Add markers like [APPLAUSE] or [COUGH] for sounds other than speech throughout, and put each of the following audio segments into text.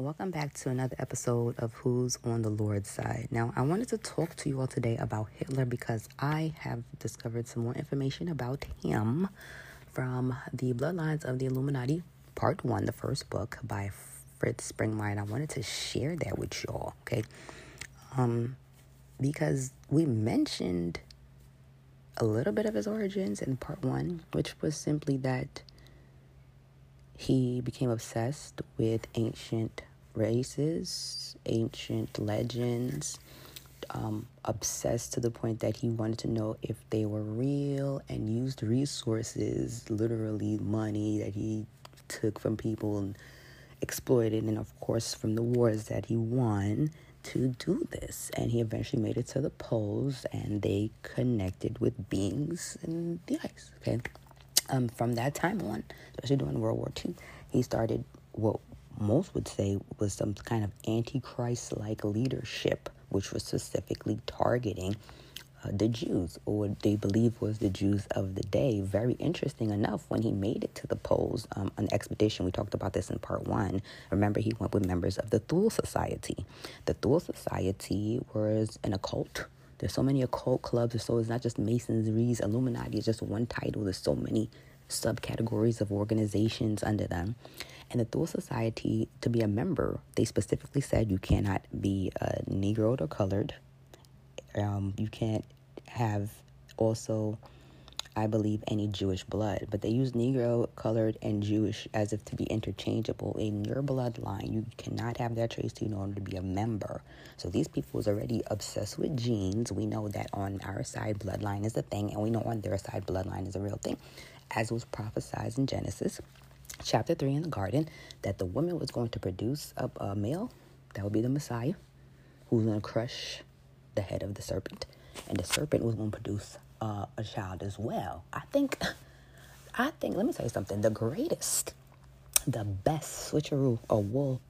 Welcome back to another episode of Who's on the Lord's Side. Now, I wanted to talk to you all today about Hitler because I have discovered some more information about him from the Bloodlines of the Illuminati, Part 1, the first book by Fritz Springmeier. I wanted to share that with y'all, okay? Um, because we mentioned a little bit of his origins in Part 1, which was simply that he became obsessed with ancient races, ancient legends, um, obsessed to the point that he wanted to know if they were real and used resources, literally money that he took from people and exploited, and of course from the wars that he won to do this. And he eventually made it to the poles and they connected with beings in the ice. Okay um, from that time on, especially during World War II, he started what most would say was some kind of antichrist like leadership, which was specifically targeting uh, the Jews, or they believe was the Jews of the day. Very interesting enough, when he made it to the poles um, on the expedition, we talked about this in part one. Remember, he went with members of the Thule Society. The Thule Society was an occult there's so many occult clubs, so it's not just Masonries, Illuminati is just one title. There's so many subcategories of organizations under them. And the Thule Society, to be a member, they specifically said you cannot be a Negro or colored. Um, you can't have also I believe, any Jewish blood. But they use Negro, colored, and Jewish as if to be interchangeable. In your bloodline, you cannot have that trace to in order to be a member. So these people was already obsessed with genes. We know that on our side, bloodline is a thing, and we know on their side, bloodline is a real thing. As was prophesied in Genesis chapter 3 in the garden, that the woman was going to produce a, male, that would be the Messiah, who was going to crush the head of the serpent. And the serpent was going to produce uh, a child as well. I think, I think, let me tell you something. The greatest, the best switcheroo or wool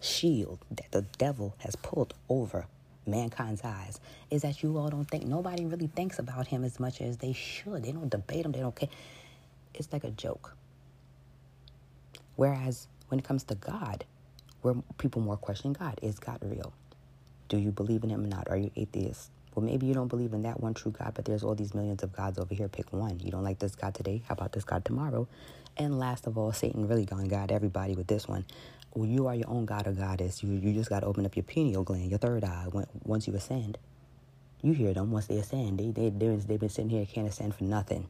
shield that the devil has pulled over mankind's eyes is that you all don't think, nobody really thinks about him as much as they should. They don't debate him, they don't care. It's like a joke. Whereas when it comes to God, where people more question God, is God real? Do you believe in him or not? Are you atheist? Well, maybe you don't believe in that one true God, but there's all these millions of gods over here. Pick one. You don't like this God today? How about this God tomorrow? And last of all, Satan really gonna guide everybody with this one. Well, you are your own God or goddess. You, you just got to open up your pineal gland, your third eye, when, once you ascend. You hear them once they ascend. They, they, they've been sitting here, can't ascend for nothing.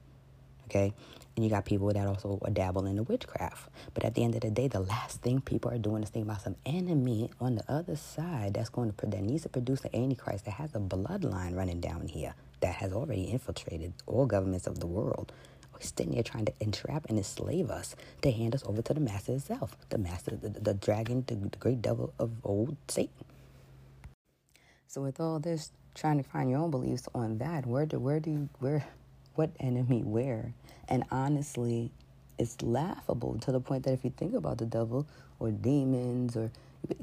Okay? And you got people that also dabble in the witchcraft. But at the end of the day, the last thing people are doing is thinking about some enemy on the other side that's going to that needs to produce an antichrist that has a bloodline running down here that has already infiltrated all governments of the world. We're sitting there trying to entrap and enslave us to hand us over to the master itself, the master, the, the dragon, the, the great devil of old Satan. So with all this, trying to find your own beliefs on that, where do where do you, where what enemy where? And honestly, it's laughable to the point that if you think about the devil or demons or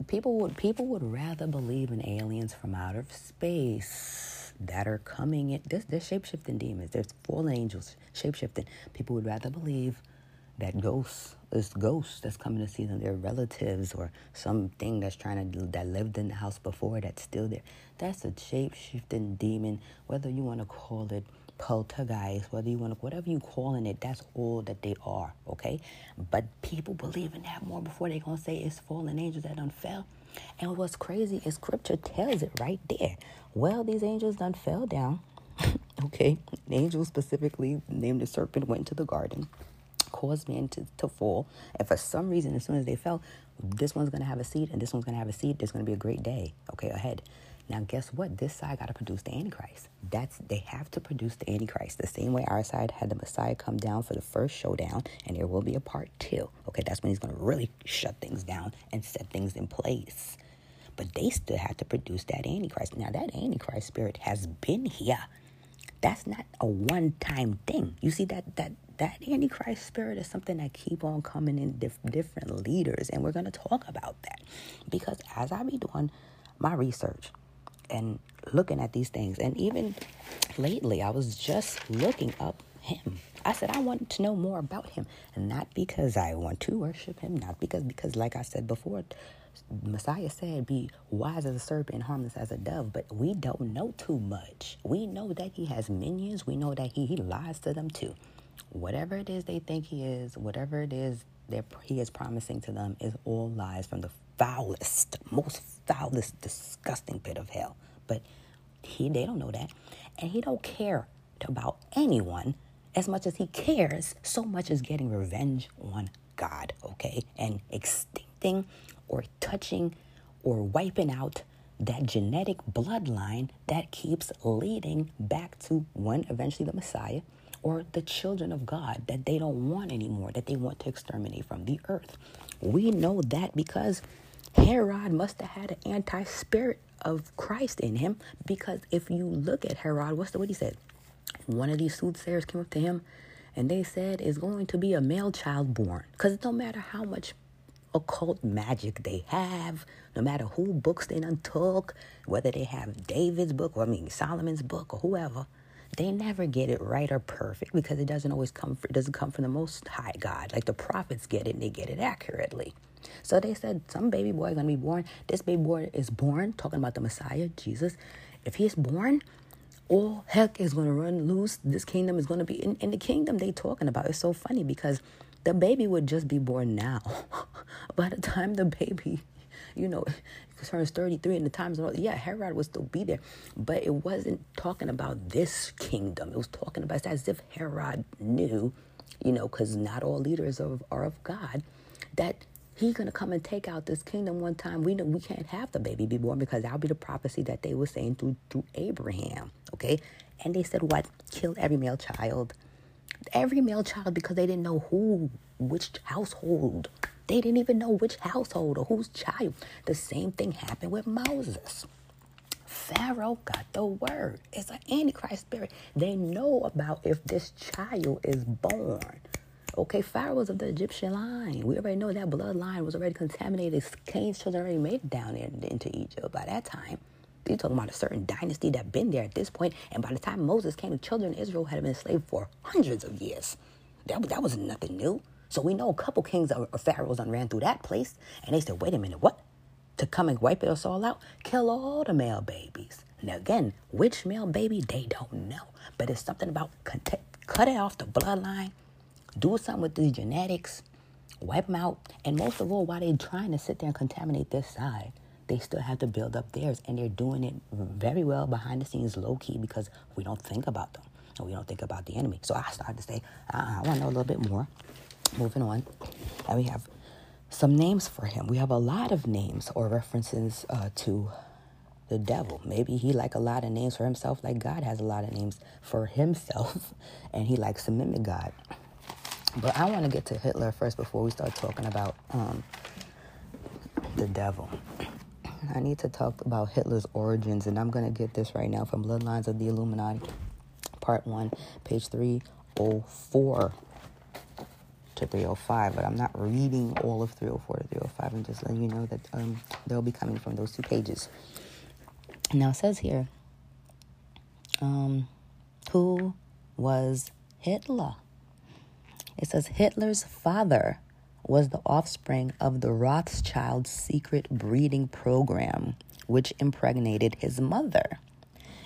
people would people would rather believe in aliens from outer space that are coming in. There's, there's shapeshifting demons. There's fallen angels shapeshifting. People would rather believe that ghosts is ghosts that's coming to see them, their relatives or something that's trying to that lived in the house before that's still there. That's a shapeshifting demon, whether you want to call it poltergeist, whether you want to, whatever you calling it, that's all that they are, okay? But people believe in that more before they're gonna say it's fallen angels that done fell. And what's crazy is scripture tells it right there. Well, these angels done fell down, [LAUGHS] okay? The angel specifically named the serpent went into the garden, caused man to, to fall. And for some reason, as soon as they fell, this one's gonna have a seed and this one's gonna have a seed. There's gonna be a great day, okay, ahead. Now, guess what? This side got to produce the Antichrist. That's they have to produce the Antichrist. The same way our side had the Messiah come down for the first showdown, and there will be a part two. Okay, that's when he's going to really shut things down and set things in place. But they still have to produce that Antichrist. Now, that Antichrist spirit has been here. That's not a one-time thing. You see that that that Antichrist spirit is something that keep on coming in diff- different leaders, and we're going to talk about that because as I be doing my research and looking at these things. And even lately, I was just looking up him. I said I want to know more about him, and not because I want to worship him, not because because like I said before, Messiah said, Be wise as a serpent, and harmless as a dove, but we don't know too much. We know that he has minions. We know that he, he lies to them too. Whatever it is they think he is, whatever it is that he is promising to them, is all lies from the foulest, most foulest, disgusting pit of hell. But he they don't know that. And he don't care about anyone as much as he cares so much as getting revenge on God, okay? And extincting or touching or wiping out that genetic bloodline that keeps leading back to one, eventually the Messiah, or the children of God that they don't want anymore, that they want to exterminate from the earth. We know that because Herod must have had an anti spirit of Christ in him, because if you look at Herod, what's the what he said? One of these soothsayers came up to him and they said is going to be a male child born. Because it don't matter how much occult magic they have, no matter who books they done took, whether they have David's book or I mean Solomon's book or whoever, they never get it right or perfect because it doesn't always come from, doesn't come from the most high God. Like the prophets get it and they get it accurately. So they said some baby boy is gonna be born. This baby boy is born, talking about the Messiah, Jesus. If he is born, all heck is to run loose. This kingdom is to be in, in the kingdom they talking about. It's so funny because the baby would just be born now. [LAUGHS] By the time the baby, you know, turns 33 in the times, yeah, Herod would still be there. But it wasn't talking about this kingdom. It was talking about, as if Herod knew, you know, because not all leaders are, are of God, that He's gonna come and take out this kingdom one time. We know we can't have the baby be born because that'll be the prophecy that they were saying through through Abraham. Okay, and they said what? Kill every male child, every male child because they didn't know who, which household. They didn't even know which household or whose child. The same thing happened with Moses. Pharaoh got the word. It's an antichrist spirit. They know about if this child is born. Okay, Pharaoh was of the Egyptian line. We already know that bloodline was already contaminated. Cain's children already made it down into Egypt by that time. You're talking about a certain dynasty that been there at this point, and by the time Moses came, the children of Israel had been enslaved for hundreds of years. That, that was nothing new. So we know a couple kings or pharaohs done ran through that place, and they said, wait a minute, what? To come and wipe us all out? Kill all the male babies. Now again, which male baby, they don't know. But it's something about cut it off the bloodline do something with these genetics, wipe them out. And most of all, while they're trying to sit there and contaminate this side, they still have to build up theirs. And they're doing it very well behind the scenes, low key, because we don't think about them and we don't think about the enemy. So I started to say, uh, I want to know a little bit more. Moving on. And we have some names for him. We have a lot of names or references uh, to the devil. Maybe he like a lot of names for himself, like God has a lot of names for himself, [LAUGHS] and he likes to mimic God. But I want to get to Hitler first before we start talking about um, the devil. I need to talk about Hitler's origins, and I'm going to get this right now from Bloodlines of the Illuminati, Part 1, page 304 to 305. But I'm not reading all of 304 to 305. I'm just letting you know that um, they'll be coming from those two pages. Now, it says here, um, who was Hitler? It says Hitler's father was the offspring of the Rothschild secret breeding program, which impregnated his mother.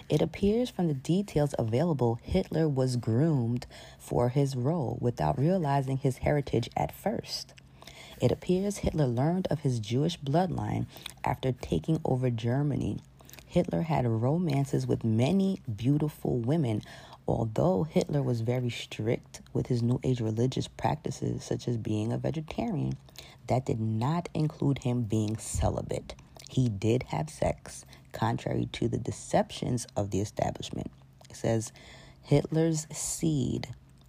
It appears from the details available Hitler was groomed for his role without realizing his heritage at first. It appears Hitler learned of his Jewish bloodline after taking over Germany. Hitler had romances with many beautiful women although Hitler was very strict with his New Age religious practices, such as being a vegetarian, that did not include him being celibate. He did have sex, contrary to the deceptions of the establishment. It says Hitler's seed,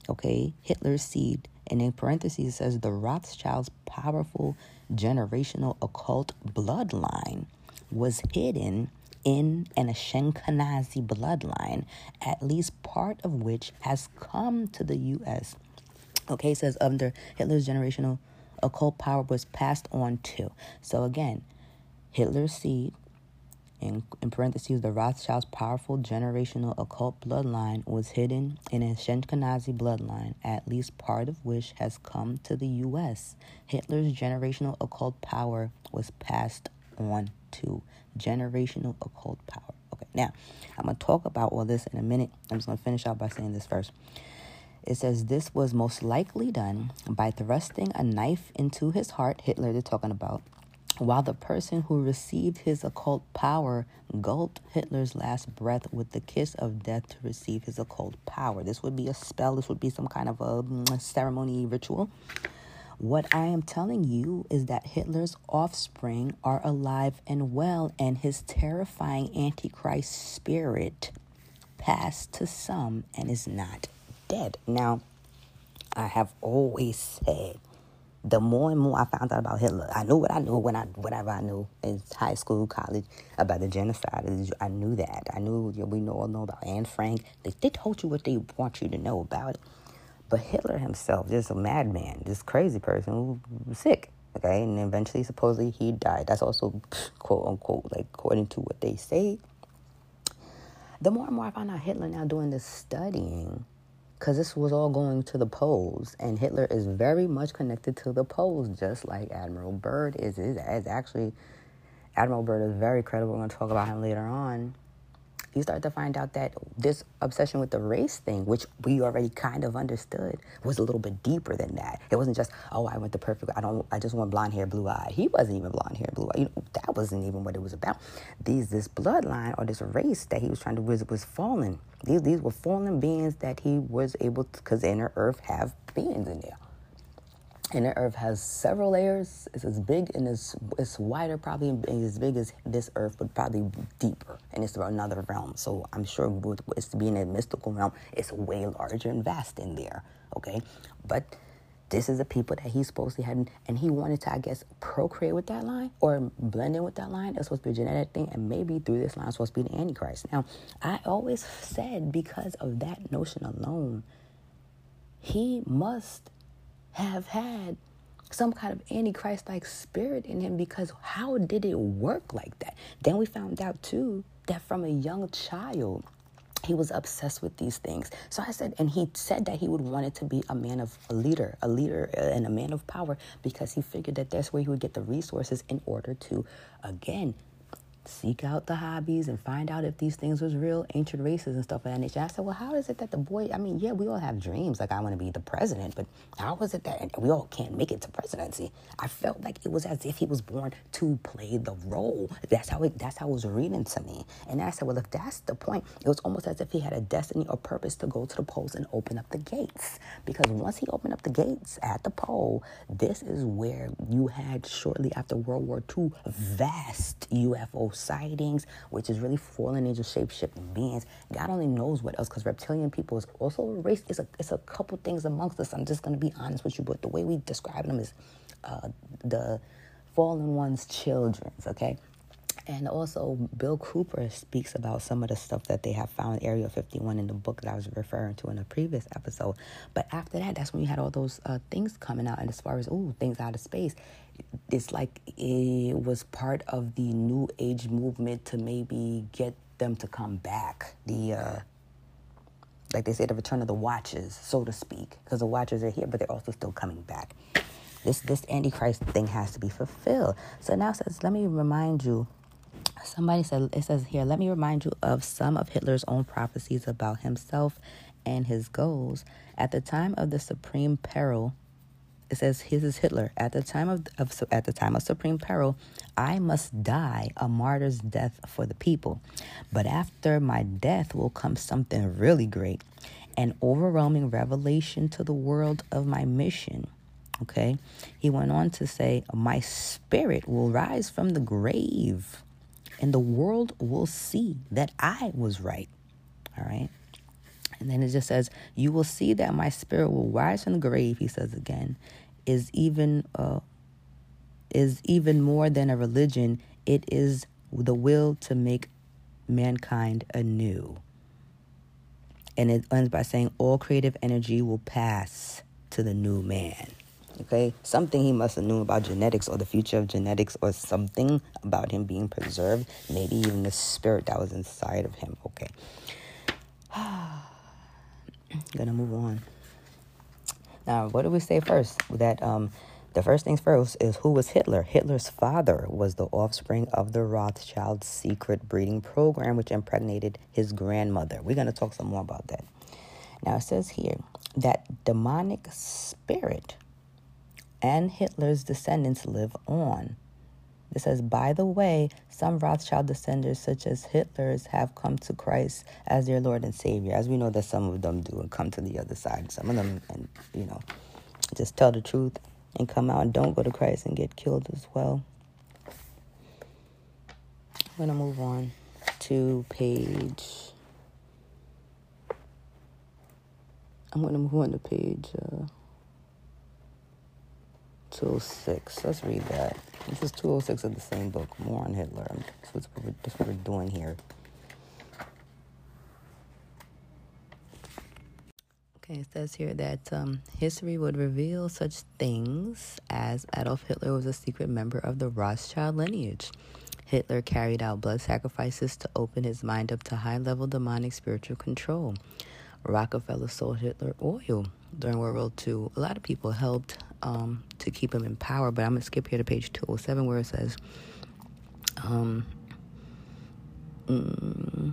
okay, Hitler's seed, and in parentheses it says the Rothschilds' powerful generational occult bloodline was hidden in an Ashkenazi bloodline, at least part of which has come to the U.S. Okay, says under Hitler's generational occult power was passed on to. So again, Hitler's seed in, in parentheses, the Rothschilds' powerful generational occult bloodline was hidden in a Ashkenazi bloodline, at least part of which has come to the U.S. Hitler's generational occult power was passed on to generational occult power. Okay, now I'm to talk about all this in a minute. I'm just to finish out by saying this first. It says this was most likely done by thrusting a knife into his heart, Hitler they're talking about, while the person who received his occult power gulped Hitler's last breath with the kiss of death to receive his occult power. This would be a spell, this would be some kind of a, mm, ceremony ritual. What I am telling you is that Hitler's offspring are alive and well, and his terrifying Antichrist spirit passed to some and is not dead. Now, I have always said the more and more I found out about Hitler, I knew what I knew when I whatever I knew in high school, college about the genocide. I knew that. I knew we know all know about Anne Frank. They they told you what they want you to know about it. But Hitler himself, just a madman, this crazy person who was sick. Okay, and eventually, supposedly, he died. That's also quote unquote like according to what they say. The more and more I found out Hitler now doing this studying because this was all going to the Poles, and Hitler is very much connected to the Poles, just like Admiral Byrd is. Is, actually Admiral Byrd is very credible. We're going to talk about him later on you start to find out that this obsession with the race thing, which we already kind of understood, was a little bit deeper than that. It wasn't just, oh, I went the perfect, I don't, I just want blonde hair, blue eye. He wasn't even blonde hair, blue eye. You know, that wasn't even what it was about. These, this bloodline or this race that he was trying to visit was fallen. These, these were fallen beings that he was able to, because inner earth have beings in there. And the earth has several layers. It's as big and it's, it's wider, probably as big as this earth, but probably deeper. And it's another realm. So I'm sure it's being a mystical realm, it's way larger and vast in there. Okay? But this is the people that he's supposed to have, and he wanted to, I guess, procreate with that line or blend in with that line. It's supposed to be a genetic thing, and maybe through this line, it's supposed to be the Antichrist. Now, I always said because of that notion alone, he must have had some kind of antichrist like spirit in him because how did it work like that? Then we found out too that from a young child, he was obsessed with these things. So I said, and he said that he would want it to be a man of a leader, a leader uh, and a man of power because he figured that that's where he would get the resources in order to, again, seek out the hobbies and find out if these things was real ancient races and stuff of that nature. I said, well, how is it that the boy, I mean, yeah, we all have dreams, like I want to be the president, but how is it that we all can't make it to presidency? I felt like it was as if he was born to play the role. That's how it, that's how it was reading to me. And I said, well, if that's the point, it was almost as if he had a destiny or purpose to go to the poles and open up the gates. Because once he opened up the gates at the pole, this is where you had shortly after World War II vast UFO sightings, which is really fallen angel shape shifting beings. God only knows what else, because reptilian people is also a race. It's a, it's a couple things amongst us. I'm just going to be honest with you, but the way we describe them is uh, the fallen one's children's, okay? And also, Bill Cooper speaks about some of the stuff that they have found Area 51 in the book that I was referring to in a previous episode. But after that, that's when you had all those uh, things coming out. And as far as, oh, things out of space, it's like it was part of the new age movement to maybe get them to come back. The uh, like they say, the return of the watchers, so to speak, because the watchers are here, but they're also still coming back. This this antichrist thing has to be fulfilled. So now says, let me remind you. Somebody said it says here, let me remind you of some of Hitler's own prophecies about himself and his goals. At the time of the supreme peril it says his is Hitler. At the time of, of at the time of supreme peril, I must die a martyr's death for the people. But after my death will come something really great, an overwhelming revelation to the world of my mission. Okay. He went on to say, My spirit will rise from the grave, and the world will see that I was right. All right. And then it just says, You will see that my spirit will rise from the grave, he says again, is even uh, is even more than a religion. It is the will to make mankind anew. And it ends by saying all creative energy will pass to the new man. Okay, something he must have knew about genetics or the future of genetics or something about him being preserved. Maybe even the spirit that was inside of him. Okay, [SIGHS] gonna move on. Now, what do we say first? That um, the first things first is who was Hitler? Hitler's father was the offspring of the Rothschild secret breeding program, which impregnated his grandmother. We're to talk some more about that. Now, it says here that demonic spirit and Hitler's descendants live on. It says, by the way, some Rothschild descendants, such as Hitler's, have come to Christ as their Lord and Savior. As we know that some of them do and come to the other side. Some of them, and you know, just tell the truth and come out and don't go to Christ and get killed as well. I'm going to move on to page. I'm going to move on to page uh, 206. Let's read that. This is 206 of the same book. More on Hitler. That's what we're, that's what we're doing here. Okay, it says here that um, history would reveal such things as Adolf Hitler was a secret member of the Rothschild lineage. Hitler carried out blood sacrifices to open his mind up to high level demonic spiritual control. Rockefeller sold Hitler oil during World War II. A lot of people helped um, to keep him in power, but I'm going to skip here to page 207 where it says, um, mm,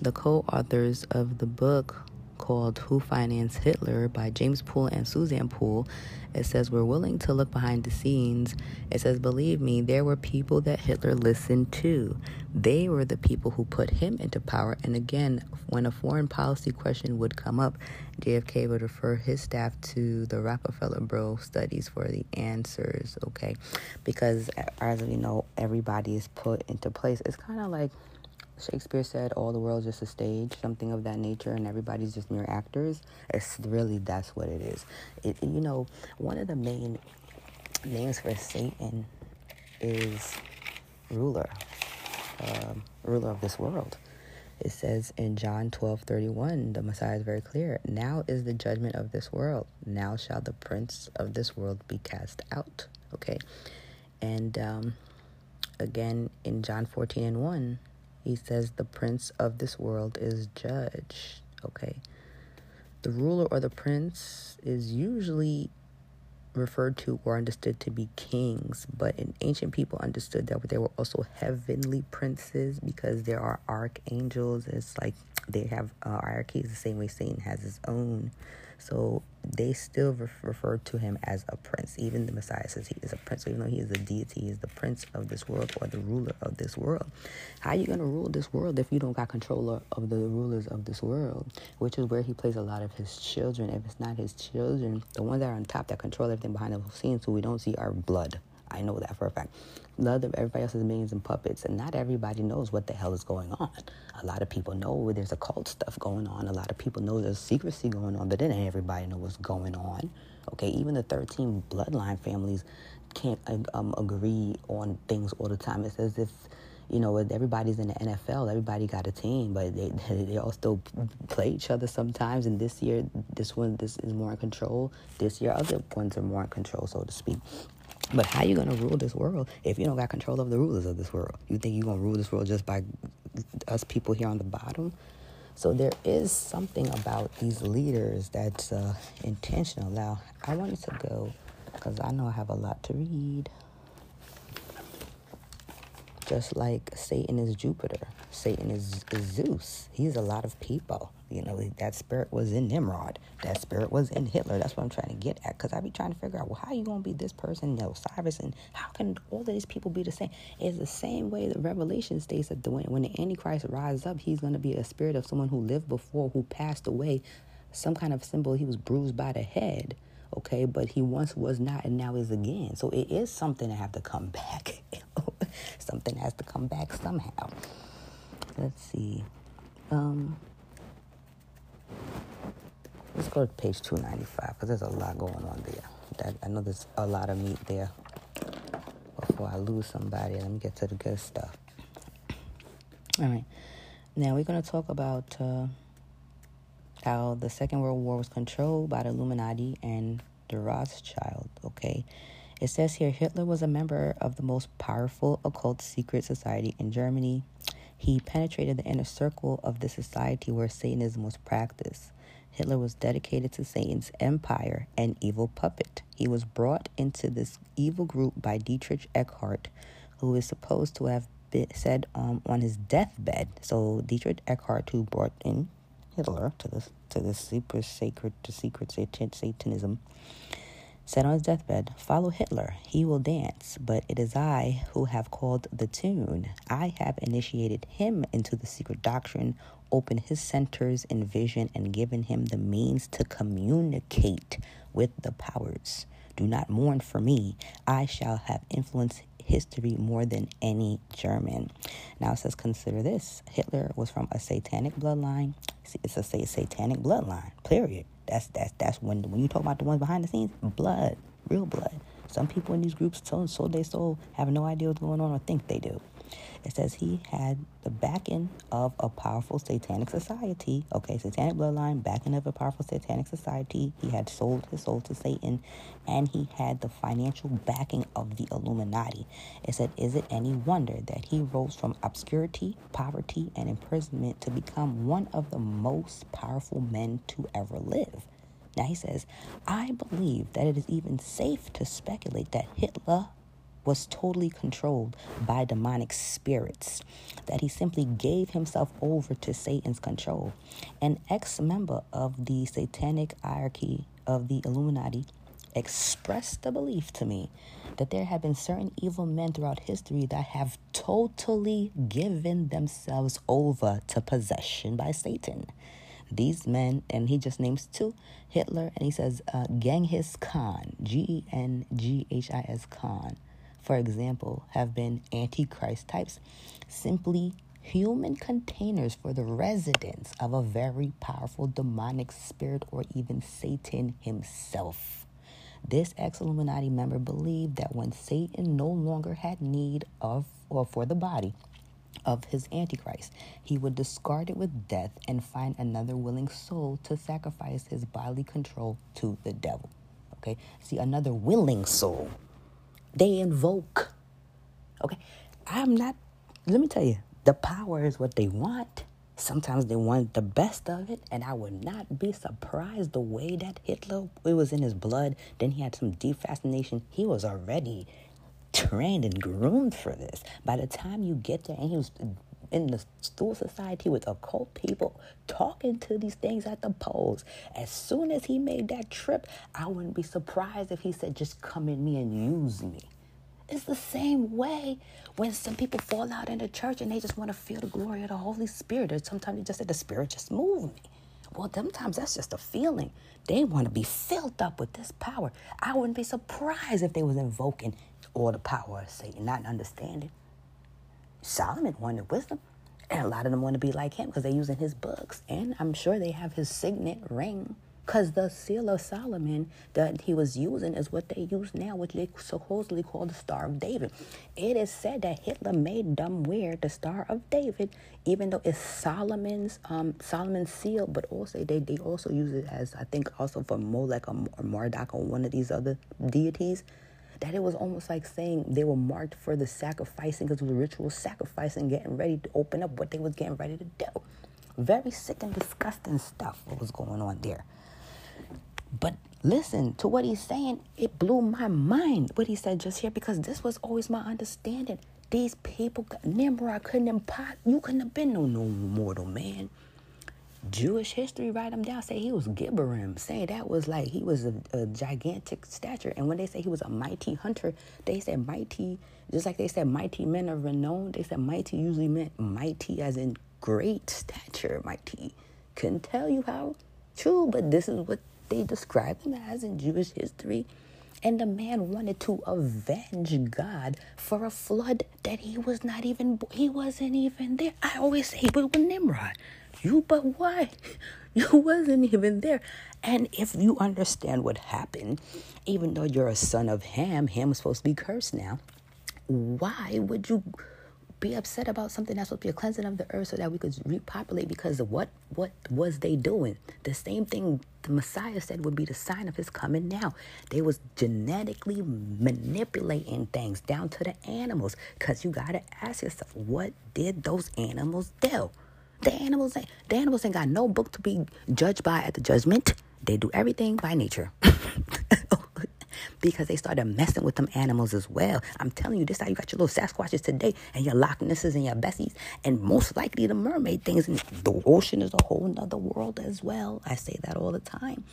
the co authors of the book called Who Financed Hitler by James Pool and Suzanne Pool. It says, We're willing to look behind the scenes. It says, Believe me, there were people that Hitler listened to. They were the people who put him into power. And again, when a foreign policy question would come up, JFK would refer his staff to the Rockefeller Bro studies for the answers, okay? Because as we know, everybody is put into place. It's kind of like Shakespeare said, "All the world's just a stage," something of that nature, and everybody's just mere actors. It's really that's what it is. It, you know, one of the main names for Satan is ruler, um, ruler of this world. It says in John twelve thirty one, the Messiah is very clear. Now is the judgment of this world. Now shall the prince of this world be cast out. Okay, and um, again in John fourteen and one he says the prince of this world is judged. Okay. The ruler or the prince is usually referred to or understood to be kings, but in ancient people understood that there were also heavenly princes because there are archangels. It's like they have uh, hierarchies the same way Satan has his own. So they still refer to him as a prince. Even the Messiah says he is a prince. So even though he is a deity, he is the prince of this world or the ruler of this world. How are you going to rule this world if you don't got control of the rulers of this world? Which is where he plays a lot of his children. If it's not his children, the ones that are on top that control everything behind the scenes who we don't see are blood. I know that for a fact. Love everybody else is minions and puppets, and not everybody knows what the hell is going on. A lot of people know there's occult stuff going on. A lot of people know there's secrecy going on, but then everybody know what's going on. Okay, even the 13 bloodline families can't um, agree on things all the time. It's as if you know, everybody's in the NFL, everybody got a team, but [LAUGHS] they they all still play each other sometimes. And this year, this one this is more in control. This year, other ones are more in control, so to speak. But how you gonna rule this world if you don't got control of the rulers of this world? You think you gonna rule this world just by us people here on the bottom? So there is something about these leaders that's uh, intentional. Now I wanted to go because I know I have a lot to read. Just like Satan is Jupiter, Satan is, is Zeus. He's a lot of people. You know, that spirit was in Nimrod. That spirit was in Hitler. That's what I'm trying to get at. Because I be trying to figure out, well, how you going to be this person, know, Cyrus, and how can all of these people be the same? It's the same way the Revelation states that when, when the Antichrist rises up, he's going to be a spirit of someone who lived before, who passed away. Some kind of symbol, he was bruised by the head okay but he once was not and now is again so it is something that have to come back [LAUGHS] something has to come back somehow let's see um Let's go to page 295 because there's a lot going on there. That, I know there's a lot of meat there. Before I lose somebody, let me get to the good stuff. All right. Now we're going to talk about uh, how the Second World War was controlled by the Illuminati and the Rothschild, okay? It says here Hitler was a member of the most powerful occult secret society in Germany. He penetrated the inner circle of the society where Satanism was practiced. Hitler was dedicated to Satan's empire and evil puppet. He was brought into this evil group by Dietrich Eckart, who is supposed to have been said um, on his deathbed. So Dietrich Eckart, who brought in Hitler to this to this super sacred to secret satan, Satanism, said on his deathbed, Follow Hitler, he will dance, but it is I who have called the tune. I have initiated him into the secret doctrine, opened his centers in vision, and given him the means to communicate with the powers. Do not mourn for me. I shall have influenced history more than any German. Now it says, consider this Hitler was from a satanic bloodline. It's a satanic bloodline, period. That's that's that's when when you talk about the ones behind the scenes, blood, real blood. Some people in these groups so so they soul, have no idea what's going on or think they do. It says he had the backing of a powerful satanic society. Okay, satanic bloodline, backing of a powerful satanic society. He had sold his soul to Satan, and he had the financial backing of the Illuminati. It said, Is it any wonder that he rose from obscurity, poverty, and imprisonment to become one of the most powerful men to ever live? Now he says, I believe that it is even safe to speculate that Hitler was totally controlled by demonic spirits, that he simply gave himself over to Satan's control. An ex member of the satanic hierarchy of the Illuminati expressed the belief to me that there have been certain evil men throughout history that have totally given themselves over to possession by Satan. These men, and he just names two Hitler, and he says uh, Genghis Khan, G E N G H I S Khan, for example, have been Antichrist types, simply human containers for the residence of a very powerful demonic spirit or even Satan himself. This ex Illuminati member believed that when Satan no longer had need of or for the body of his Antichrist, he would discard it with death and find another willing soul to sacrifice his bodily control to the devil. Okay, see, another willing soul they invoke. Okay, I'm not, let me tell you, the power is what they want. Sometimes they want the best of it, and I would not be surprised the way that Hitler, it was in his blood. Then he had some deep fascination. He was already trained and groomed for this. By the time you get there, and he was in the Thule Society with occult people talking to these things at the poles. As soon as he made that trip, I wouldn't be surprised if he said, just come in me and use me. It's the same way when some people fall out in the church and they just want to feel the glory of the Holy Spirit. Or sometimes they just say, the Spirit just moved me. Well, sometimes that's just a feeling. They want to be filled up with this power. I wouldn't be surprised if they was invoking all the power of Satan, not understanding. Solomon wanted wisdom. And a lot of them want to be like him because they're using his books. And I'm sure they have his signet ring. Because the seal of Solomon that he was using is what they use now, which they supposedly call the Star of David. It is said that Hitler made them wear the Star of David, even though it's Solomon's um, Solomon's seal, but also they, they also use it as I think also for Molech or Marduk or one of these other deities that it was almost like saying they were marked for the sacrificing because it was ritual sacrificing, getting ready to open up what they was getting ready to do. Very sick and disgusting stuff what was going on there. But listen to what he's saying. It blew my mind what he said just here because this was always my understanding. These people, Nimrod couldn't impart, you couldn't have been no, no mortal man. Jewish history write him down, say he was Gibborim, say that was like he was a, a, gigantic stature. And when they say he was a mighty hunter, they said mighty, just like they said mighty men of renown, they said mighty usually meant mighty as in great stature, mighty. Couldn't tell you how true, but this is what they describe him as in Jewish history. And the man wanted to avenge God for a flood that he was not even, he wasn't even there. I always say, but with Nimrod, you, but why? [LAUGHS] You wasn't even there. And if you understand what happened, even though you're a son of Ham, Ham is supposed to be cursed now. Why would you be upset about something that's supposed to be a cleansing of the earth so that we could repopulate because of what what was they doing? The same thing the Messiah said would be the sign of his coming now. They was genetically manipulating things down to the animals. Cause you gotta ask yourself, what did those animals do? The animals ain't the animals ain't got no book to be judged by at the judgment. They do everything by nature. [LAUGHS] because they started messing with them animals as well. I'm telling you, this how you got your little Sasquatches today and your Loch Nesses and your Bessies, and most likely the mermaid things. And the ocean is a whole nother world as well. I say that all the time.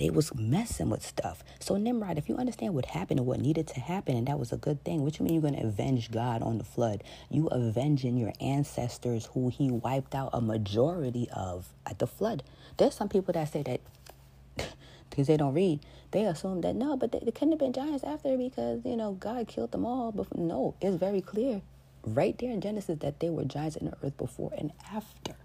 They was messing with stuff. So Nimrod, if you understand what happened and what needed to happen, and that was a good thing, what you mean you're gonna avenge God on the flood? You avenging your ancestors who he wiped out a majority of at the flood. There's some people that say that [LAUGHS] because they don't read, they assume that no, but they, they couldn't have been giants after because you know God killed them all. But no, it's very clear, right there in Genesis, that they were giants in the earth before and after.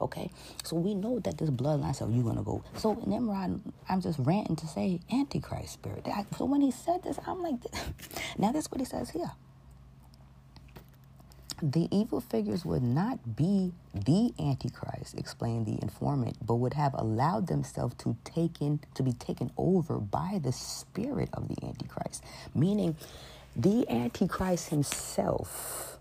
Okay, so we know that this bloodline stuff you're gonna go. So Nimrod, I'm just ranting to say Antichrist spirit. So when he said this, I'm like, [LAUGHS] now that's what he says here the evil figures would not be the antichrist explained the informant but would have allowed themselves to taken to be taken over by the spirit of the antichrist meaning the antichrist himself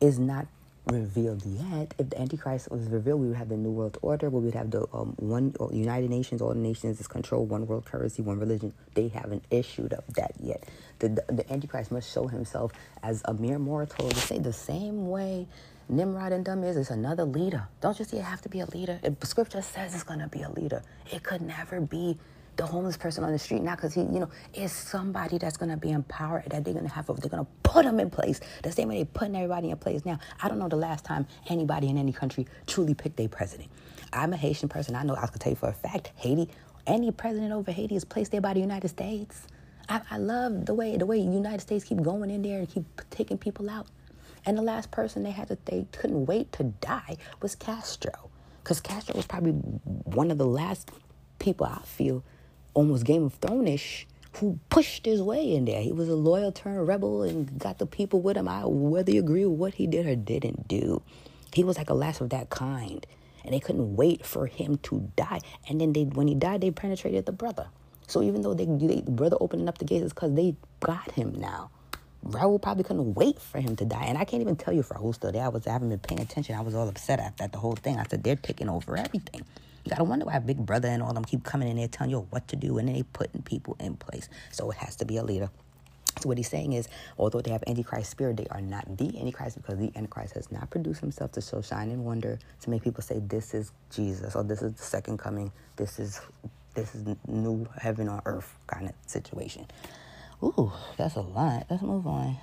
is not revealed yet. If the Antichrist was revealed, we would have the New World Order, we would have the um, one uh, United Nations, all the nations is controlled, one world currency, one religion. They haven't issued up that yet. The, the, the Antichrist must show himself as a mere mortal. To say the same way Nimrod and them is, it's another leader. Don't you see it have to be a leader? Scripture says it's going to be a leader, it could never be the homeless person on the street, not because he, you know, is somebody that's going to be empowered that they're going to have, they're going to put them in place. The same way they're putting everybody in place now. I don't know the last time anybody in any country truly picked a president. I'm a Haitian person. I know I can tell you for a fact, Haiti, any president over Haiti is placed there by the United States. I, I love the way the way United States keep going in there and keep taking people out. And the last person they had to they couldn't wait to die was Castro, because Castro was probably one of the last people I feel almost Game of Thrones-ish who pushed his way in there. He was a loyal turned rebel and got the people with him. I whether you agree with what he did or didn't do. He was like a last of that kind. And they couldn't wait for him to die. And then they when he died, they penetrated the brother. So even though they, they the brother opening up the gates is because they got him now. Raul probably couldn't wait for him to die. And I can't even tell you if Raul still there. I was I haven't been paying attention. I was all upset after the whole thing. I said they're taking over everything. You gotta wonder why Big Brother and all them keep coming in there telling you what to do and then they putting people in place. So it has to be a leader. So what he's saying is, although they have Antichrist spirit, they are not the Antichrist because the Antichrist has not produced himself to show shine and wonder to make people say this is Jesus or this is the second coming. This is this is new heaven on earth kind of situation. Ooh, that's a lot. Let's move on.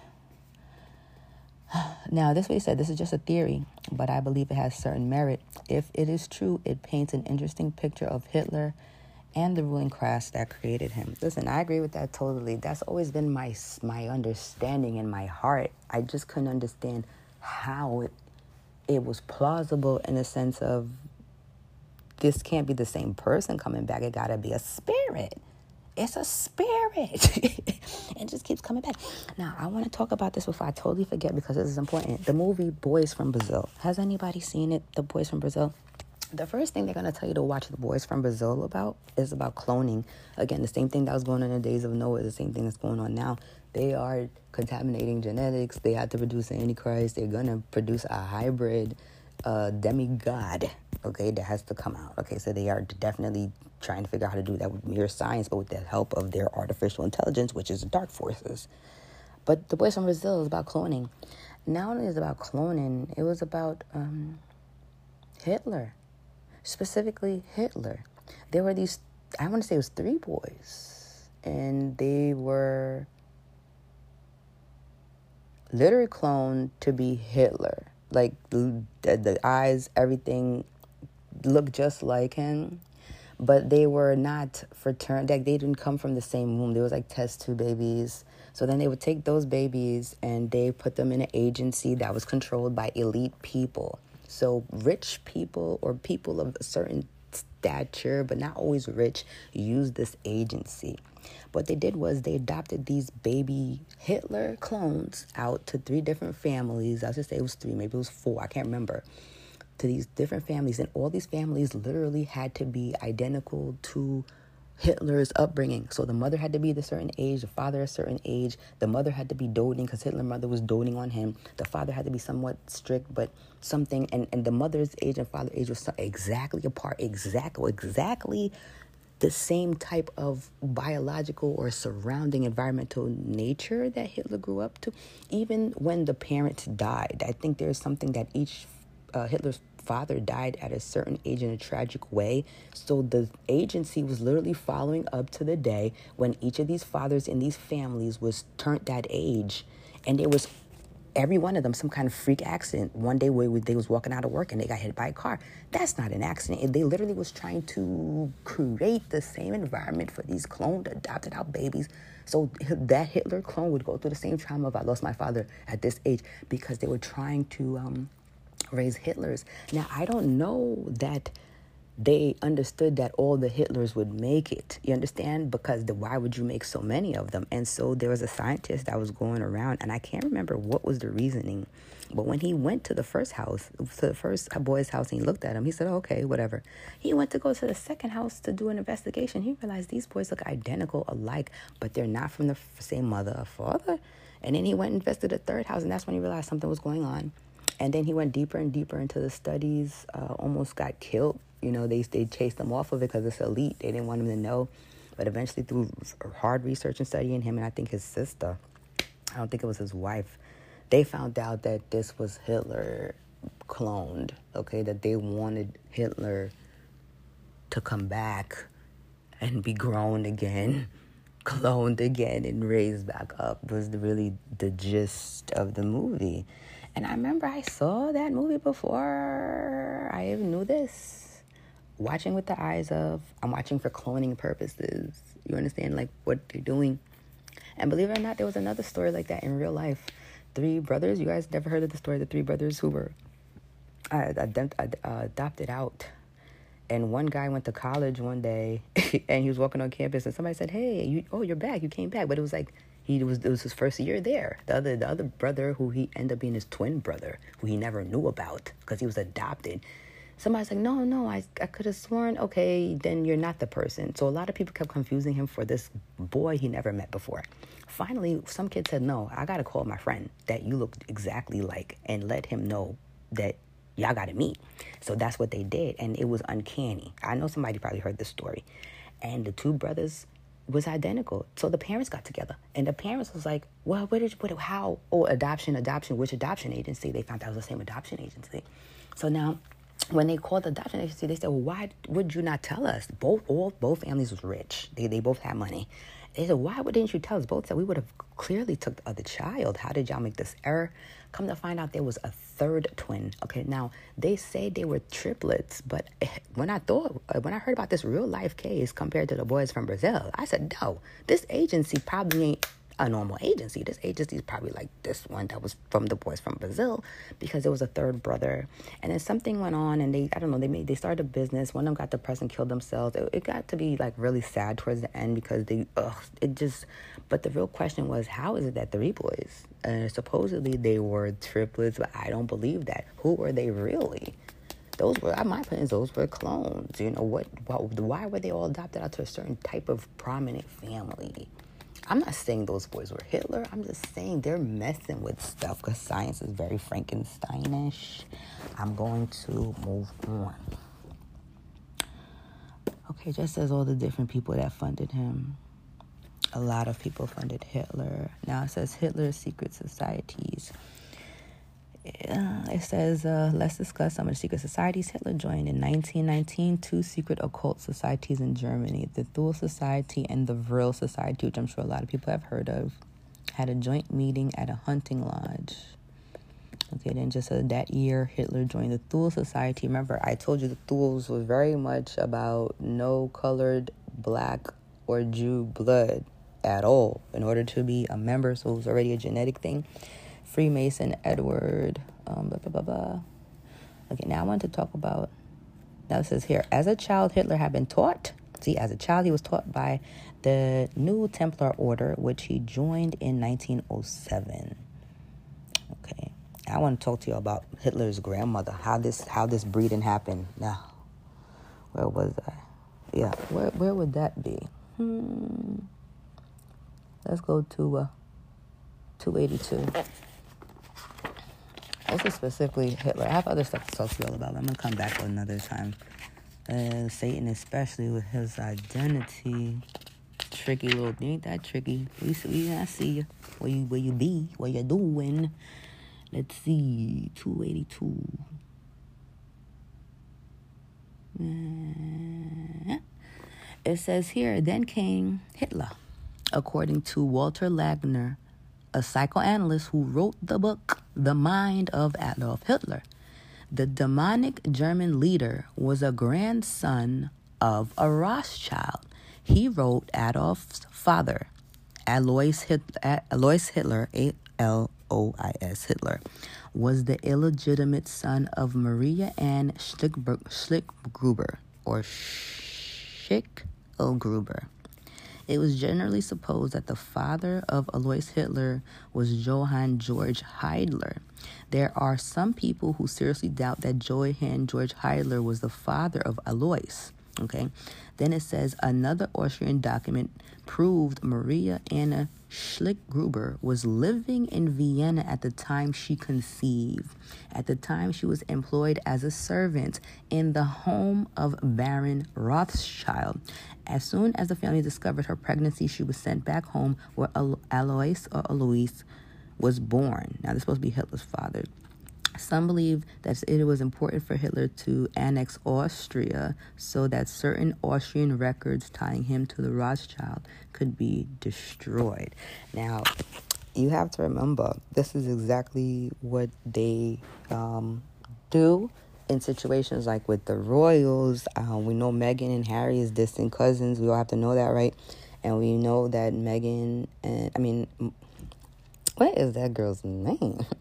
[SIGHS] Now, this way said, this is just a theory, but I believe it has certain merit. If it is true, it paints an interesting picture of Hitler and the ruling class that created him. Listen, I agree with that totally. That's always been my my understanding in my heart. I just couldn't understand how it it was plausible in the sense of this can't be the same person coming back. It got to be a spirit. It's a spirit. [LAUGHS] it just keeps coming back. Now, I want to talk about this before I totally forget because this is important. The movie Boys from Brazil. Has anybody seen it? The Boys from Brazil? The first thing they're going to tell you to watch The Boys from Brazil about is about cloning. Again, the same thing that was going on in the days of Noah the same thing that's going on now. They are contaminating genetics. They have to produce an Antichrist. They're going to produce a hybrid uh, demigod okay, that has to come out. Okay, so they are definitely trying to figure out how to do that with mere science, but with the help of their artificial intelligence, which is dark forces. But the boys from Brazil is about cloning. Not only is it about cloning, it was about um, Hitler, specifically Hitler. There were these, I want to say it was three boys, and they were literally cloned to be Hitler. Like the, the eyes, everything looked just like him, but they were not fraternal. Like they didn't come from the same womb. There was like test tube babies. So then they would take those babies and they put them in an agency that was controlled by elite people. So rich people or people of a certain stature, but not always rich, use this agency. What they did was they adopted these baby Hitler clones out to three different families. I was should say it was three, maybe it was four, I can't remember. To these different families, and all these families literally had to be identical to Hitler's upbringing. So the mother had to be the certain age, the father a certain age. The mother had to be doting because Hitler's mother was doting on him. The father had to be somewhat strict, but something. And, and the mother's age and father's age was exactly apart, exactly, exactly the same type of biological or surrounding environmental nature that Hitler grew up to. Even when the parents died, I think there's something that each uh, Hitler's father died at a certain age in a tragic way. So the agency was literally following up to the day when each of these fathers in these families was turned that age. And there was every one of them some kind of freak accident. One day where they was walking out of work and they got hit by a car. That's not an accident. They literally was trying to create the same environment for these cloned, adopted out babies. So that Hitler clone would go through the same trauma of I lost my father at this age because they were trying to um, raise Hitlers. Now, I don't know that they understood that all the Hitlers would make it. You understand? Because the, why would you make so many of them? And so there was a scientist that was going around, and I can't remember what was the reasoning. But when he went to the first house, to the first boy's house, and he looked at him, he said, oh, okay, whatever. He went to go to the second house to do an investigation. He realized these boys look identical alike, but they're not from the same mother or father. And then he went and invested the third house, and that's when he realized something was going on. And then he went deeper and deeper into the studies, uh, almost got killed. You know, they, they chased him off of it because it's elite. They didn't want him to know. But eventually, through hard research and studying him, and I think his sister, I don't think it was his wife, they found out that this was Hitler cloned, okay? That they wanted Hitler to come back and be grown again, [LAUGHS] cloned again, and raised back up was really the gist of the movie. And I remember I saw that movie before I even knew this. Watching with the eyes of, I'm watching for cloning purposes. You understand, like, what they're doing. And believe it or not, there was another story like that in real life. Three brothers, you guys never heard of the story, the three brothers who were uh, adopted out. And one guy went to college one day [LAUGHS] and he was walking on campus and somebody said, Hey, you, oh, you're back. You came back. But it was like, he was it was his first year there. The other the other brother who he ended up being his twin brother, who he never knew about because he was adopted. Somebody's like, no, no, I, I could have sworn, okay, then you're not the person. So a lot of people kept confusing him for this boy he never met before. Finally, some kid said, no, I got to call my friend that you look exactly like and let him know that y'all got to meet. So that's what they did. And it was uncanny. I know somebody probably heard this story. And the two brothers was identical. So the parents got together, and the parents was like, "Well, what did what, how? Oh, adoption, adoption. Which adoption agency?" They found out it was the same adoption agency. So now, when they called the adoption agency, they said, "Well, why would you not tell us? Both all both families was rich. They they both had money." They said, "Why didn't you tell us?" Both said, "We would have clearly took the other child. How did y'all make this error?" Come to find out, there was a third twin. Okay, now they say they were triplets, but [LAUGHS] when I thought, uh, when I heard about this real life case compared to the boys from Brazil, I said, no, this agency probably ain't a normal agency. This agency is probably like this one that was from the boys from Brazil because there was a third brother. And then something went on and they, I don't know, they made, they started a business. One of them got depressed and killed themselves. It, it got to be like really sad towards the end because they, ugh, it just, but the real question was, how is it that three boys, uh, supposedly they were triplets, but I don't believe that. Who were they really? those were, my opinion, those were clones. You know what? Why were they all adopted out to a certain type of prominent family? I'm not saying those boys were Hitler. I'm just saying they're messing with stuff because science is very Frankensteinish. I'm going to move on. Okay, just as all the different people that funded him. A lot of people funded Hitler. Now it says Hitler's secret societies it says, uh, let's discuss some of the secret societies Hitler joined in 1919. Two secret occult societies in Germany the Thule Society and the Vril Society, which I'm sure a lot of people have heard of, had a joint meeting at a hunting lodge. Okay, then just uh, that year, Hitler joined the Thule Society. Remember, I told you the Thules was very much about no colored black or Jew blood at all in order to be a member. So it was already a genetic thing. Freemason Edward. Um, blah, blah, blah, blah. Okay, now I want to talk about. Now it says here, as a child, Hitler had been taught See, as a child, he was taught by the New Templar Order, which he joined in 1907. Okay, I want to talk to you about Hitler's grandmother, how this how this breeding happened. Now, where was I? Yeah, where where would that be? Hmm. Let's go to uh, 282. Is specifically Hitler. I have other stuff to talk to you all about. I'm gonna come back another time. Uh, Satan, especially with his identity, tricky little. thing. Ain't that tricky? We see. I see you. Where you where you be? What you doing? Let's see. 282. Uh, it says here, then came Hitler, according to Walter Langer a psychoanalyst who wrote the book The Mind of Adolf Hitler. The demonic German leader was a grandson of a Rothschild. He wrote Adolf's father, Alois Hitler, Alois Hitler A L O I S Hitler, was the illegitimate son of Maria Ann Schlickgruber or Schicklgruber. It was generally supposed that the father of Alois Hitler was Johann George Heidler. There are some people who seriously doubt that Johann George Heidler was the father of Alois. Okay. Then it says another Austrian document proved Maria Anna Schlickgruber was living in Vienna at the time she conceived. At the time, she was employed as a servant in the home of Baron Rothschild. As soon as the family discovered her pregnancy, she was sent back home where Alois or Alois was born. Now, this is supposed to be Hitler's father. Some believe that it was important for Hitler to annex Austria so that certain Austrian records tying him to the Rothschild could be destroyed. Now, you have to remember, this is exactly what they um, do in situations like with the royals. Um, we know Meghan and Harry is distant cousins. We all have to know that, right? And we know that Meghan and I mean, what is that girl's name? [LAUGHS]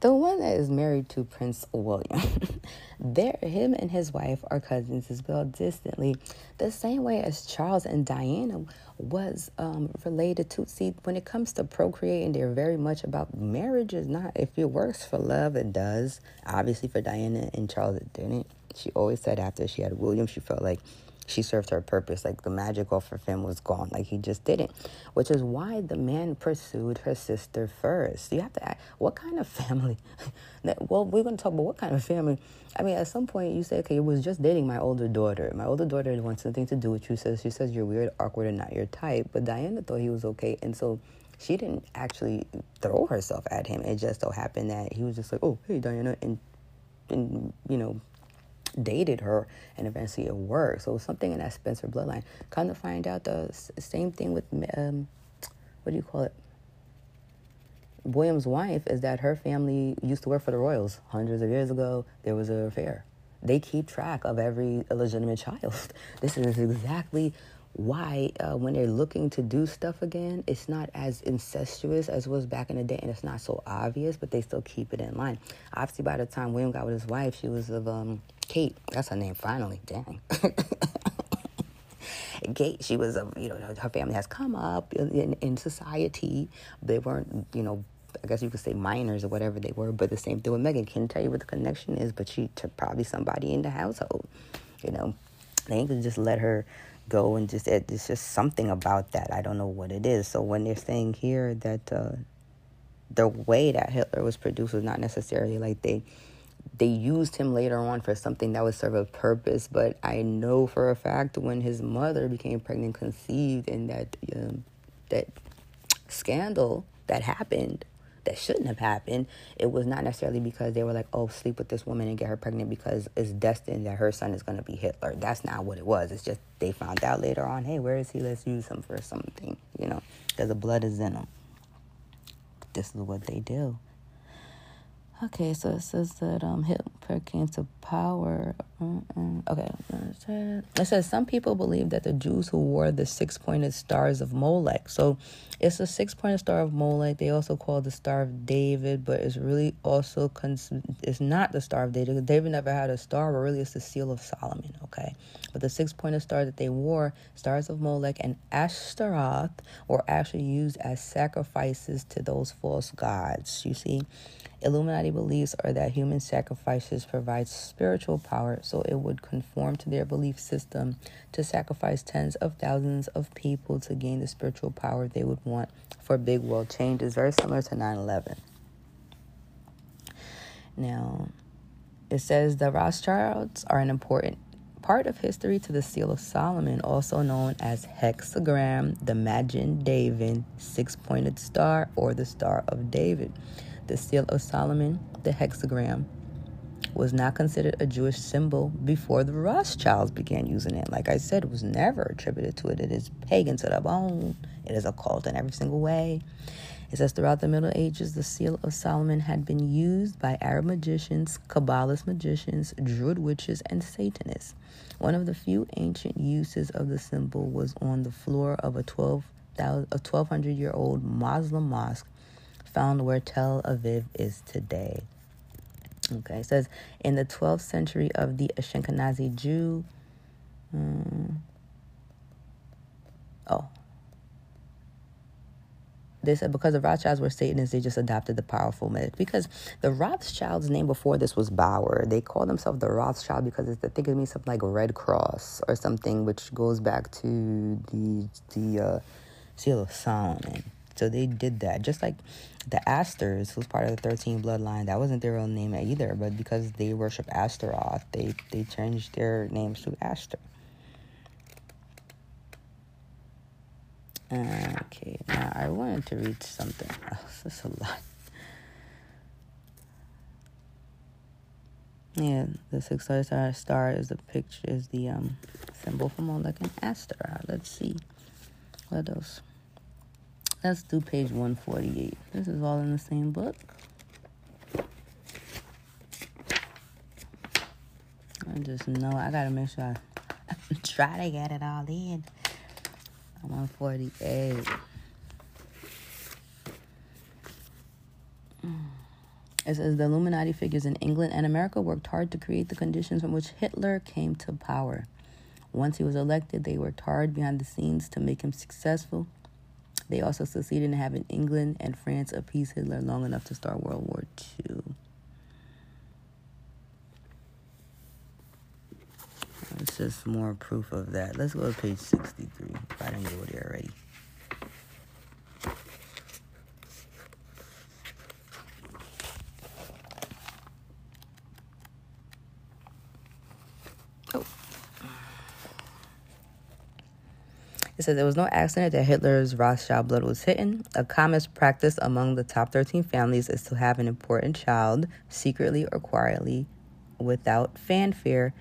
the one that is married to Prince William. [LAUGHS] there, him and his wife are cousins as well, distantly, the same way as Charles and Diana was um, related to. See, when it comes to procreating, they're very much about marriage. Is not if it works for love, it does. Obviously, for Diana and Charles, it didn't. She always said after she had William, she felt like she served her purpose. Like the magic off her him was gone. Like he just didn't. Which is why the man pursued her sister first. You have to ask, what kind of family? [LAUGHS] well, we're going to talk about what kind of family. I mean, at some point you say, okay, it was just dating my older daughter. My older daughter wants something to do with you. Says she says you're weird, awkward, and not your type. But Diana thought he was okay, and so she didn't actually throw herself at him. It just so happened that he was just like, oh, hey, Diana, and and you know dated her and eventually it worked. So it something in that Spencer bloodline. Come to find out, the same thing with, um, what do you call it? William's wife is that her family used to work for the Royals hundreds of years ago. There was an affair. They keep track of every illegitimate child. [LAUGHS] This is exactly why uh, when they're looking to do stuff again, it's not as incestuous as was back in the day, and it's not so obvious, but they still keep it in line. Obviously, by the time William got with his wife, she was of um, Kate. That's her name. Finally, dang. [LAUGHS] Kate, she was a you know her family has come up in, in society. They weren't you know I guess you could say minors or whatever they were, but the same thing with Meghan. Can't tell you what the connection is, but she took probably somebody in the household. You know, they ain't just let her go and just it's just something about that. I don't know what it is. So when they're saying here that uh, the way that Hitler was produced was not necessarily like they they used him later on for something that would serve a purpose. But I know for a fact when his mother became pregnant, conceived, and that um, that scandal that happened that shouldn't have happened. It was not necessarily because they were like, oh, sleep with this woman and get her pregnant because it's destined that her son is going to be Hitler. That's not what it was. It's just they found out later on, hey, where is he? Let's use him for something, you know, because the blood is in him. This is what they do. Okay, so it says that um, Hitler came to power. Okay, it says some people believe that the Jews who wore the six-pointed stars of Molech. So it's a six-pointed star of Molech. They also call the Star of David, but it's really also cons- it's not the Star of David. David never had a star, but really it's the seal of Solomon. Okay, but the six-pointed star that they wore, stars of Molech and Ashtaroth, were actually used as sacrifices to those false gods. You see. Illuminati beliefs are that human sacrifices provide spiritual power, so it would conform to their belief system to sacrifice tens of thousands of people to gain the spiritual power they would want for big world change. changes, very similar to 9 11. Now, it says the Rothschilds are an important part of history to the Seal of Solomon, also known as hexagram, the Magen David, six pointed star, or the Star of David the seal of Solomon, the hexagram, was not considered a Jewish symbol before the Rothschilds began using it. Like I said, it was never attributed to it. It is pagan to the bone. It is occult in every single way. It says throughout the Middle Ages, the seal of Solomon had been used by Arab magicians, Kabbalist magicians, Druid witches, and Satanists. One of the few ancient uses of the symbol was on the floor of a 12, a 1200 year old Muslim mosque found where Tel Aviv is today. Okay, it says in the 12th century of the Ashkenazi Jew. Um, oh. They said because the Rothschilds were Satanists, they just adopted the powerful myth. Because the Rothschilds' name before this was Bauer. They call themselves the Rothschild because it's, I think it means something like Red Cross or something, which goes back to the the uh, Seal of Solomon. So they did that. Just like the Astors, who's part of the 13 bloodline, that wasn't their real name either, but because they worship Astaroth, they, they changed their names to Astor. Okay, now I wanted to read something else. [LAUGHS] That's a lot. Yeah, the six star star is the picture is the um symbol for Molech and Astaroth. Let's see what else. Let's do page 148. This is all in the same book. I just know I gotta make sure I [LAUGHS] try to get it all in. 148. It says the Illuminati figures in England and America worked hard to create the conditions from which Hitler came to power. Once he was elected, they worked hard behind the scenes to make him successful they also succeeded in having England and France appease Hitler long enough to start World War II. It's just more proof of that. Let's go to page 63 if I didn't go there already. Says there was no accident that Hitler's Rothschild blood was hidden. A common practice among the top 13 families is to have an important child secretly or quietly, without fanfare,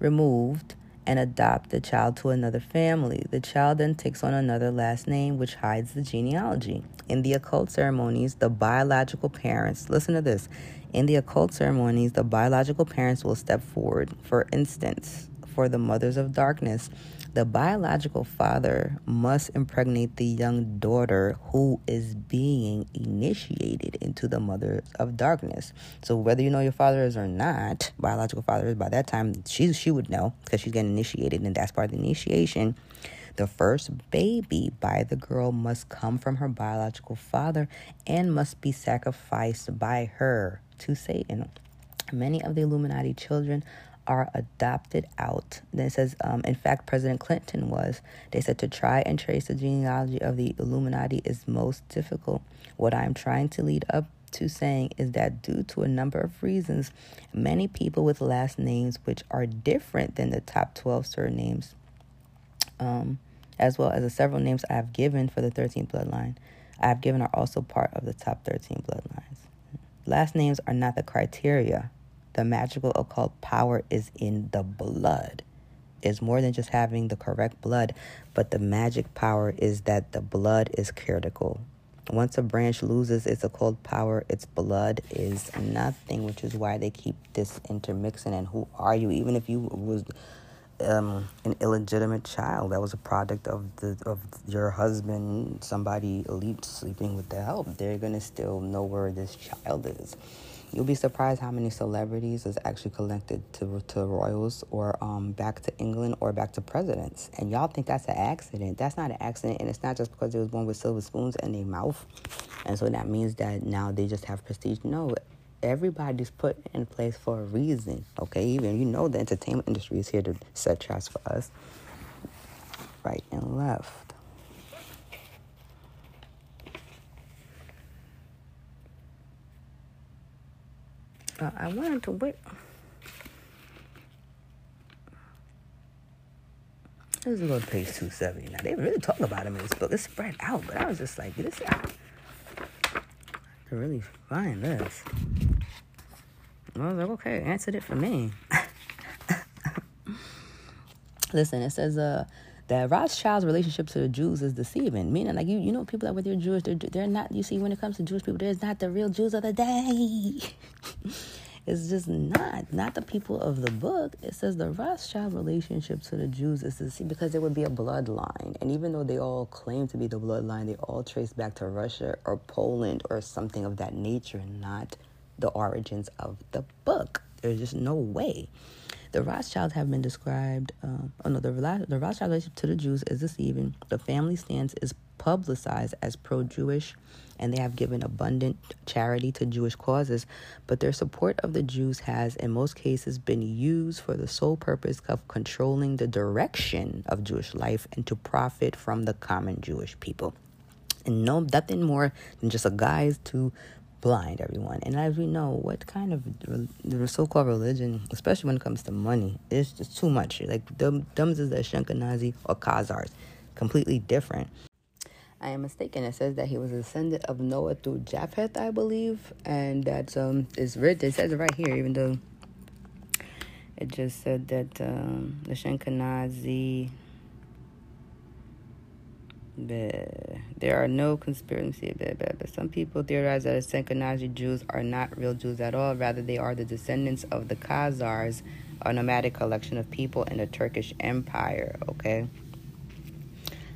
removed and adopt the child to another family. The child then takes on another last name, which hides the genealogy. In the occult ceremonies, the biological parents, listen to this, in the occult ceremonies, the biological parents will step forward. For instance, for the mothers of darkness, the biological father must impregnate the young daughter who is being initiated into the mother of darkness. So whether you know your father is or not, biological father is by that time she she would know because she's getting initiated and that's part of the initiation. The first baby by the girl must come from her biological father and must be sacrificed by her to Satan. Many of the Illuminati children are adopted out. Then it says, um, in fact, President Clinton was. They said to try and trace the genealogy of the Illuminati is most difficult. What I'm trying to lead up to saying is that due to a number of reasons, many people with last names which are different than the top 12 surnames, um, as well as the several names I have given for the 13th bloodline, I have given are also part of the top 13 bloodlines. Last names are not the criteria the magical occult power is in the blood. It's more than just having the correct blood, but the magic power is that the blood is critical. Once a branch loses its occult power, its blood is nothing, which is why they keep this intermixing. And who are you? Even if you was um, an illegitimate child that was a product of the of your husband, somebody elite sleeping with the help, they're gonna still know where this child is. You'll be surprised how many celebrities is actually connected to to royals or um, back to England or back to presidents. And y'all think that's an accident. That's not an accident, and it's not just because they was born with silver spoons in their mouth, and so that means that now they just have prestige. No, everybody's put in place for a reason. Okay, even you know the entertainment industry is here to set traps for us, right and left. Uh, I wanted to wait. This is go to page 270. Now, they really talk about him in this book. It's spread out, but I was just like, this, I can really find this. I was like, okay, answered it for me. [LAUGHS] Listen, it says, uh, that Rothschild's relationship to the Jews is deceiving. Meaning, like you, you know, people that with their Jewish, they're, they're not. You see, when it comes to Jewish people, there's not the real Jews of the day. It's just not, not the people of the book. It says the Rothschild relationship to the Jews is deceiving because there would be a bloodline, and even though they all claim to be the bloodline, they all trace back to Russia or Poland or something of that nature, not the origins of the book. There's just no way. The Rothschilds have been described, uh, oh no, the, the Rothschild relationship to the Jews is deceiving. The family stance is publicized as pro Jewish, and they have given abundant charity to Jewish causes, but their support of the Jews has, in most cases, been used for the sole purpose of controlling the direction of Jewish life and to profit from the common Jewish people. And no, nothing more than just a guise to blind everyone. And as we know, what kind of the so-called religion, especially when it comes to money, is just too much. Like them, them is the Ashkenazi or Khazars, completely different. I am mistaken. It says that he was a descendant of Noah through Japheth, I believe, and that's um, it's written. It says it right here, even though it just said that um, the Ashkenazi there are no conspiracy. But some people theorize that the Ashkenazi Jews are not real Jews at all. Rather, they are the descendants of the Khazars, a nomadic collection of people in the Turkish Empire. Okay.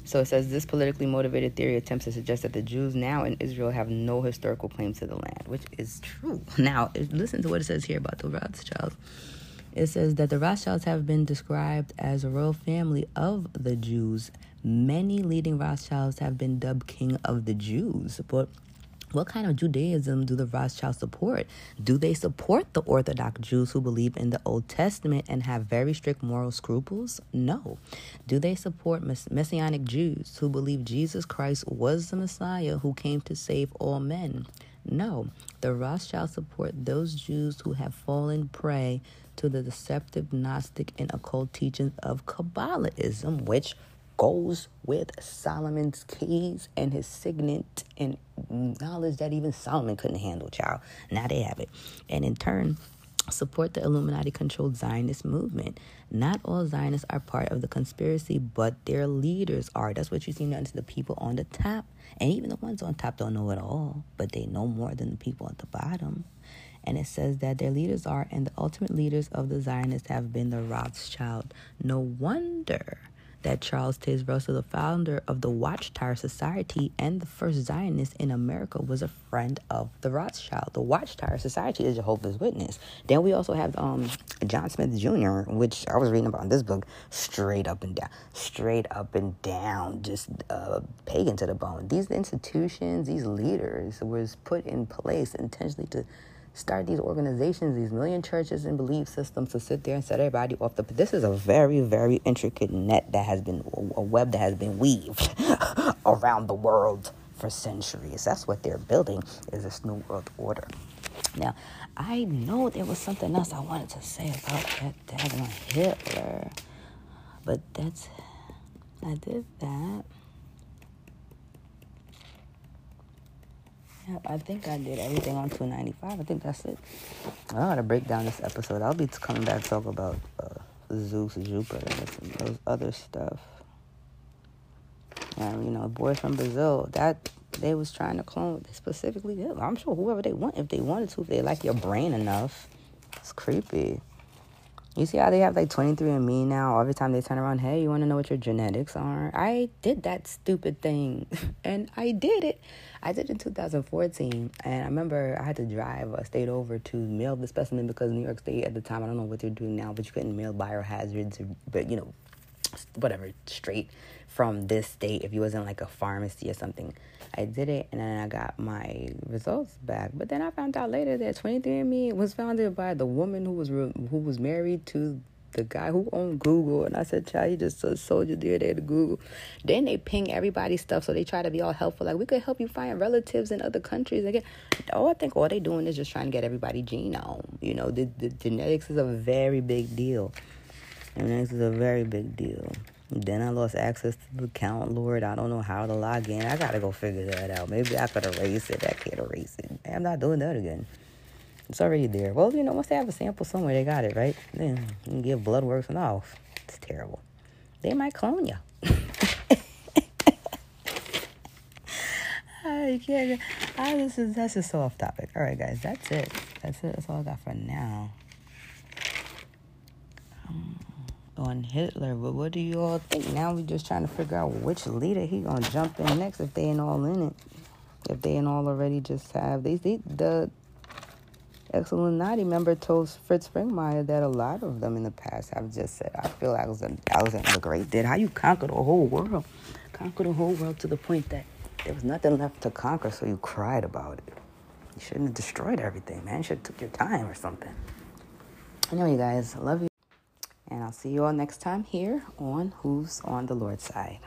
So it says this politically motivated theory attempts to suggest that the Jews now in Israel have no historical claim to the land, which is true. [LAUGHS] Now, listen to what it says here about the Rothschilds. It says that the Rothschilds have been described as a royal family of the Jews Many leading Rothschilds have been dubbed king of the Jews, but what kind of Judaism do the Rothschilds support? Do they support the Orthodox Jews who believe in the Old Testament and have very strict moral scruples? No. Do they support Messianic Jews who believe Jesus Christ was the Messiah who came to save all men? No. The Rothschilds support those Jews who have fallen prey to the deceptive Gnostic and occult teachings of Kabbalism, which goes with Solomon's keys and his signet and knowledge that even Solomon couldn't handle, child. Now they have it. And in turn, support the Illuminati controlled Zionist movement. Not all Zionists are part of the conspiracy, but their leaders are. That's what you see now to the people on the top. And even the ones on top don't know it all, but they know more than the people at the bottom. And it says that their leaders are, and the ultimate leaders of the Zionists have been the Rothschild. No wonder that Charles Taze Russell, the founder of the Watchtower Society and the first Zionist in America, was a friend of the Rothschild. The Watchtower Society is Jehovah's Witness. Then we also have um, John Smith Jr., which I was reading about in this book, straight up and down, straight up and down, just uh, pagan to the bone. These institutions, these leaders, was put in place intentionally to start these organizations, these million churches and belief systems to sit there and set everybody off the. This is a very, very intricate net that has been a web that has been weaved [LAUGHS] around the world for centuries. That's what they're building is this new world order. Now, I know there was something else I wanted to say about that daggone Hitler, but that's I did that. Yeah, I think I did everything on 295. I think that's it. I gotta break down this episode. I'll be coming back to talk about uh, Zeus, Jupiter, and those other stuff. And you know, boy from Brazil. That they was trying to clone specifically. I'm sure whoever they want, if they wanted to, if they like your brain enough. It's creepy. You see how they have like 23andMe now? Every time they turn around, hey, you want to know what your genetics are? I did that stupid thing. [LAUGHS] and I did it. I did it in 2014. And I remember I had to drive a state over to mail the specimen because New York State at the time, I don't know what they're doing now, but you couldn't mail biohazards, but you know, whatever, straight from this state if you was in like a pharmacy or something. I did it and then I got my results back. But then I found out later that 23andMe was founded by the woman who was re- who was married to the guy who owned Google. And I said, child, you just sold your dear day to Google. Then they ping everybody's stuff, so they try to be all helpful. Like, we could help you find relatives in other countries. Again, oh, I think all they doing is just trying to get everybody genome. You know, the, the genetics is a very big deal. Genetics is a very big deal. Then I lost access to the account, Lord. I don't know how to log in. I gotta go figure that out. Maybe I could erase it. I can't erase it. I'm not doing that again. It's already there. Well, you know, once they have a sample somewhere, they got it, right? Then you can give blood works and off. It's terrible. They might clone you. I can't. I, this is that's just so off topic. All right, guys, that's it. That's it. That's all I got for now. Um, on Hitler. But what do you all think? Now we're just trying to figure out which leader he gonna jump in next if they ain't all in it. If they ain't all already just have they, they the ex-Illuminati member told Fritz Springmeier that a lot of them in the past have just said, I feel Alexander, Alexander the Great did. How you conquer the whole world? Conquer the whole world to the point that there was nothing left to conquer, so you cried about it. You shouldn't have destroyed everything, man. You should have took your time or something. Anyway, guys, I love you. And I'll see you all next time here on Who's on the Lord's Side.